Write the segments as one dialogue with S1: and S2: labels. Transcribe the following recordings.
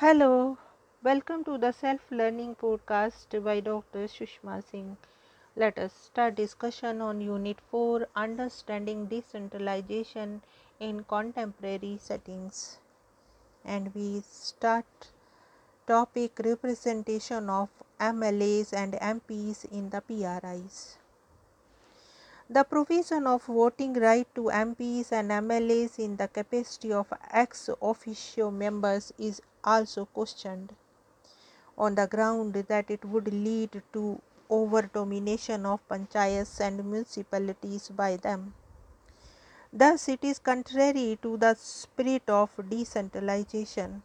S1: Hello, welcome to the self learning podcast by Dr. Sushma Singh. Let us start discussion on Unit 4 Understanding Decentralization in Contemporary Settings. And we start topic representation of MLAs and MPs in the PRIs. The provision of voting right to MPs and MLAs in the capacity of ex officio members is also questioned on the ground that it would lead to over domination of panchayats and municipalities by them. Thus, it is contrary to the spirit of decentralization.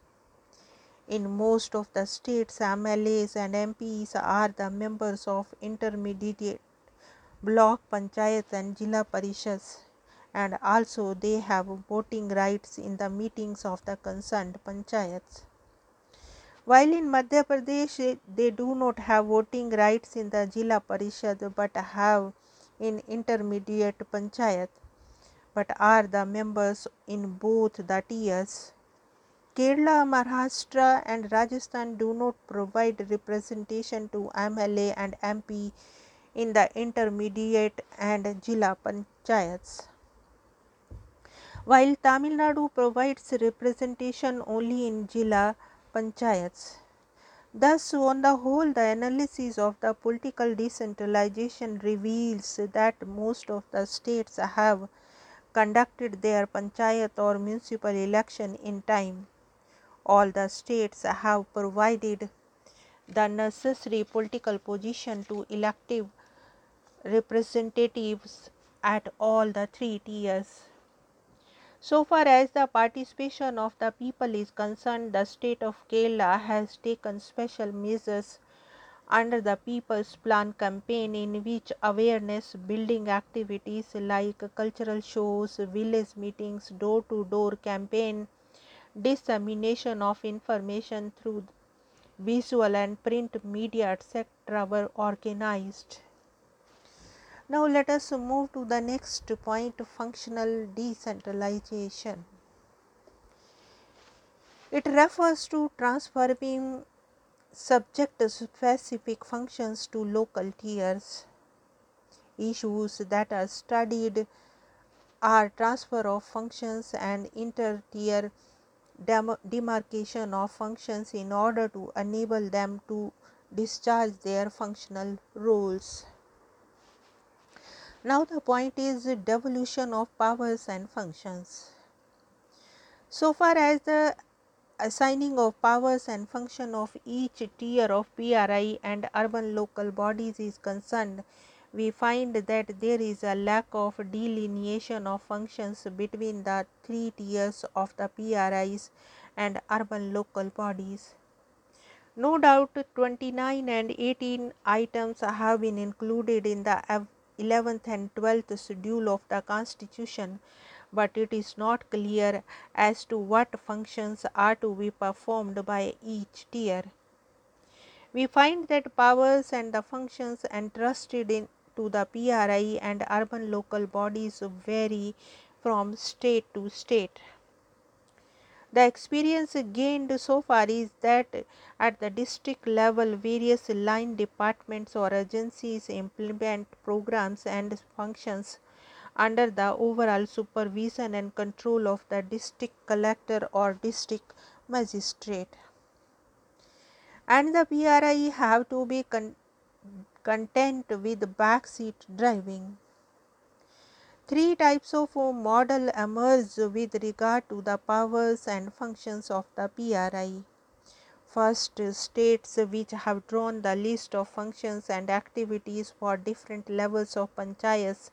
S1: In most of the states, MLAs and MPs are the members of intermediate block panchayats and Jilla Parishads and also they have voting rights in the meetings of the concerned panchayats. While in Madhya Pradesh they do not have voting rights in the Jila Parishad but have in intermediate panchayat but are the members in both the tiers. Kerala, Maharashtra and Rajasthan do not provide representation to MLA and MP in the intermediate and Jila panchayats. While Tamil Nadu provides representation only in Jilla panchayats. Thus, on the whole, the analysis of the political decentralization reveals that most of the states have conducted their panchayat or municipal election in time. All the states have provided the necessary political position to elective representatives at all the three tiers. So far as the participation of the people is concerned, the state of Kerala has taken special measures under the People's Plan campaign in which awareness building activities like cultural shows, village meetings, door to door campaign, dissemination of information through visual and print media etc. were organized. Now let us move to the next point functional decentralization. It refers to transferring subject specific functions to local tiers. Issues that are studied are transfer of functions and inter tier demarcation of functions in order to enable them to discharge their functional roles. Now the point is devolution of powers and functions. So far as the assigning of powers and function of each tier of PRI and urban local bodies is concerned, we find that there is a lack of delineation of functions between the three tiers of the PRIs and urban local bodies. No doubt 29 and 18 items have been included in the 11th and 12th schedule of the constitution but it is not clear as to what functions are to be performed by each tier. We find that powers and the functions entrusted in to the PRI and urban local bodies vary from state to state. The experience gained so far is that at the district level, various line departments or agencies implement programs and functions under the overall supervision and control of the district collector or district magistrate. And the PRI have to be con content with backseat driving. Three types of uh, model emerge with regard to the powers and functions of the PRI. First, states which have drawn the list of functions and activities for different levels of panchayats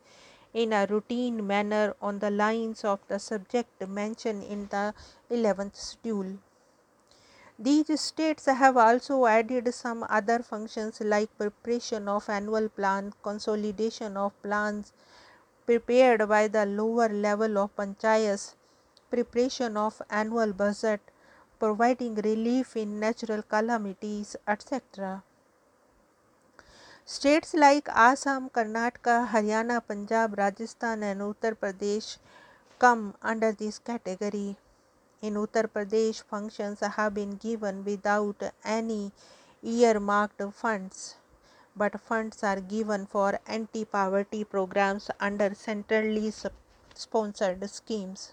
S1: in a routine manner on the lines of the subject mentioned in the 11th schedule. These states have also added some other functions like preparation of annual plan, consolidation of plans, prepared by the lower level of panchayats, preparation of annual budget, providing relief in natural calamities, etc. States like Assam, Karnataka, Haryana, Punjab, Rajasthan, and Uttar Pradesh come under this category. in Uttar Pradesh functions have been given without any earmarked funds, but funds are given for anti poverty programs under centrally sponsored schemes.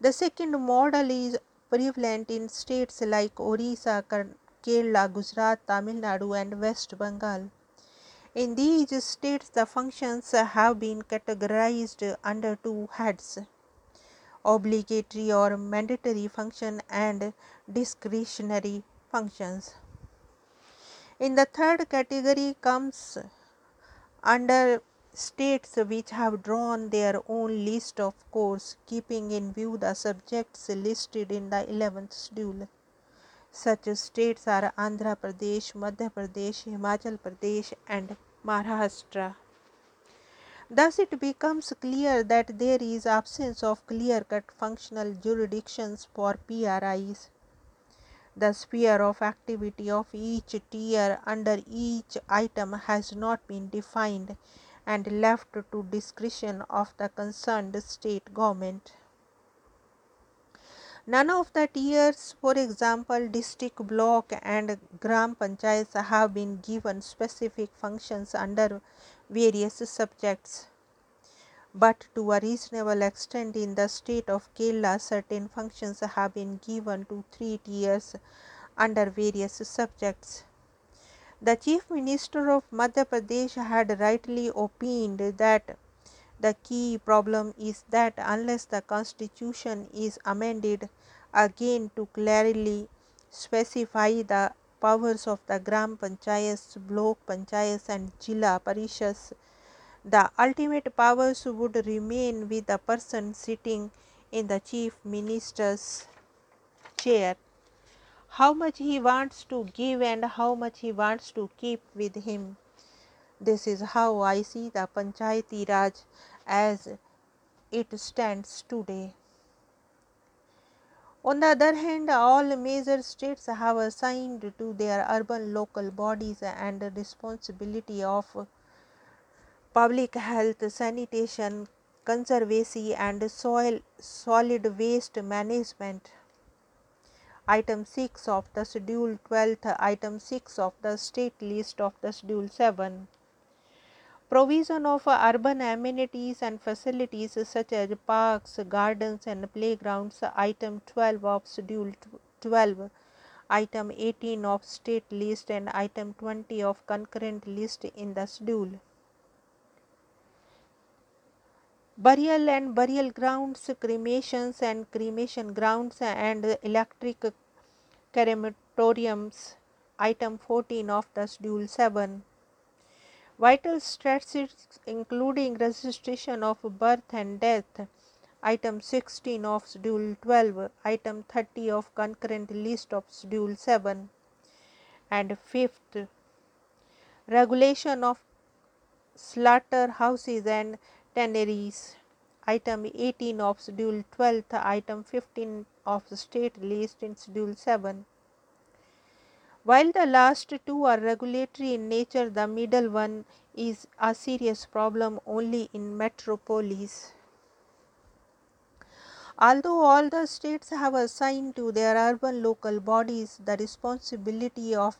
S1: The second model is prevalent in states like Orissa, Kerala, Gujarat, Tamil Nadu, and West Bengal. In these states, the functions have been categorized under two heads obligatory or mandatory function and discretionary functions. In the third category comes under states which have drawn their own list of course keeping in view the subjects listed in the 11th schedule. Such states are Andhra Pradesh, Madhya Pradesh, Himachal Pradesh and Maharashtra. Thus it becomes clear that there is absence of clear-cut functional jurisdictions for PRIs. The sphere of activity of each tier under each item has not been defined and left to discretion of the concerned state government. None of the tiers, for example, district block and gram panchayats have been given specific functions under various subjects. But to a reasonable extent in the state of Kerala, certain functions have been given to three tiers under various subjects. The Chief Minister of Madhya Pradesh had rightly opined that the key problem is that unless the constitution is amended again to clearly specify the powers of the gram panchayats, block panchayats and jilla parishads, the ultimate powers would remain with the person sitting in the chief minister's chair. How much he wants to give and how much he wants to keep with him. This is how I see the Panchayati Raj as it stands today. On the other hand, all major states have assigned to their urban local bodies and responsibility of public health, sanitation, conservancy and soil solid waste management. Item 6 of the schedule 12th, item 6 of the state list of the schedule 7 provision of urban amenities and facilities such as parks, gardens and playgrounds item 12 of schedule 12 item 18 of state list and item 20 of concurrent list in the schedule. Burial and burial grounds, cremations and cremation grounds and electric crematoriums. Item 14 of the schedule 7 Vital statistics including registration of birth and death, item 16 of schedule 12, item 30 of concurrent list of schedule 7 and fifth regulation of slaughterhouses and tanneries item 18 of schedule 12 item 15 of the state list in schedule 7 while the last two are regulatory in nature, the middle one is a serious problem only in metropolis. Although all the states have assigned to their urban local bodies the responsibility of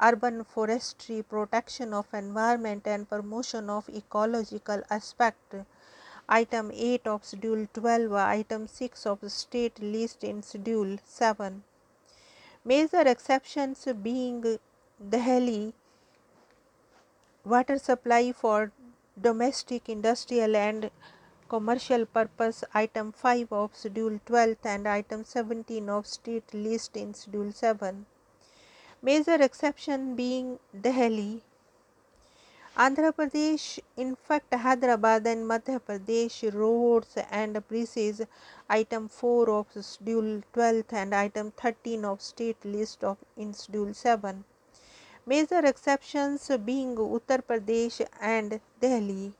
S1: urban forestry, protection of environment and promotion of ecological aspect, item 8 of schedule 12, item 6 of the state list in schedule 7 Major exceptions being Delhi water supply for domestic, industrial and commercial purpose. Item 5 of schedule 12 and item 17 of state list in schedule 7. Major exception being Delhi Andhra Pradesh, in fact, Hyderabad and Madhya Pradesh roads and bridges item 4 of schedule 12 and item 13 of state list of in schedule 7. Major exceptions being Uttar Pradesh and Delhi.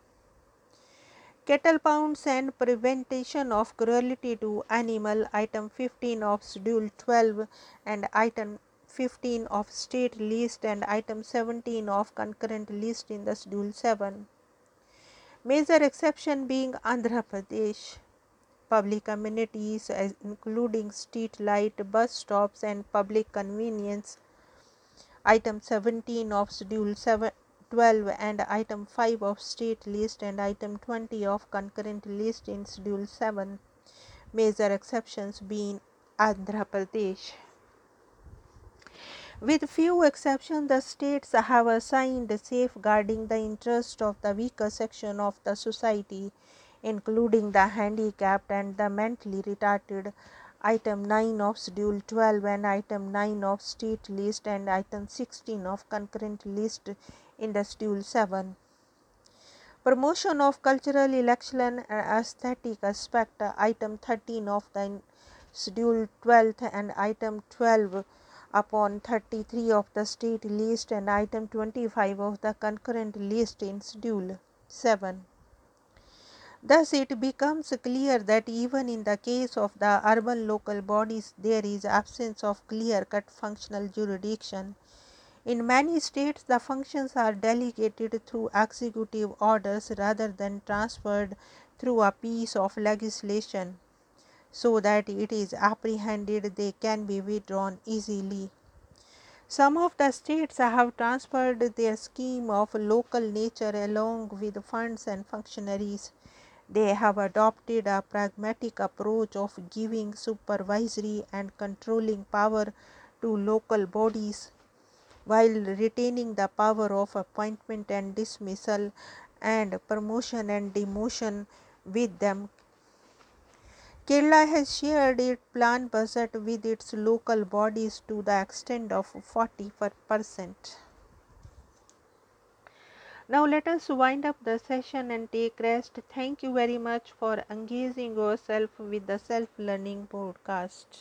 S1: Cattle pounds and prevention of cruelty to animal item 15 of schedule 12 and item 15 of state list and item 17 of concurrent list in the schedule 7. Major exception being Andhra Pradesh. public amenities uh, including street light, bus stops and public convenience. Item 17 of schedule 7 12 and item 5 of state list and item 20 of concurrent list in schedule 7 major exceptions being Andhra Pradesh. With few exceptions, the states have assigned safeguarding the interest of the weaker section of the society, including the handicapped and the mentally retarded. Item 9 of Schedule 12 and Item 9 of State List and Item 16 of Concurrent List in the Schedule 7. Promotion of cultural, election and aesthetic aspect. Item 13 of the Schedule 12 and Item 12 upon 33 of the state list and item 25 of the concurrent list in schedule 7. Thus, it becomes clear that even in the case of the urban local bodies, there is absence of clear cut functional jurisdiction. In many states, the functions are delegated through executive orders rather than transferred through a piece of legislation so that it is apprehended they can be withdrawn easily. Some of the states have transferred their scheme of local nature along with funds and functionaries. They have adopted a pragmatic approach of giving supervisory and controlling power to local bodies while retaining the power of appointment and dismissal and promotion and demotion with them Kerala has shared its planned budget with its local bodies to the extent of 40 percent. Now let us wind up the session and take rest. Thank you very much for engaging yourself with the self-learning podcast.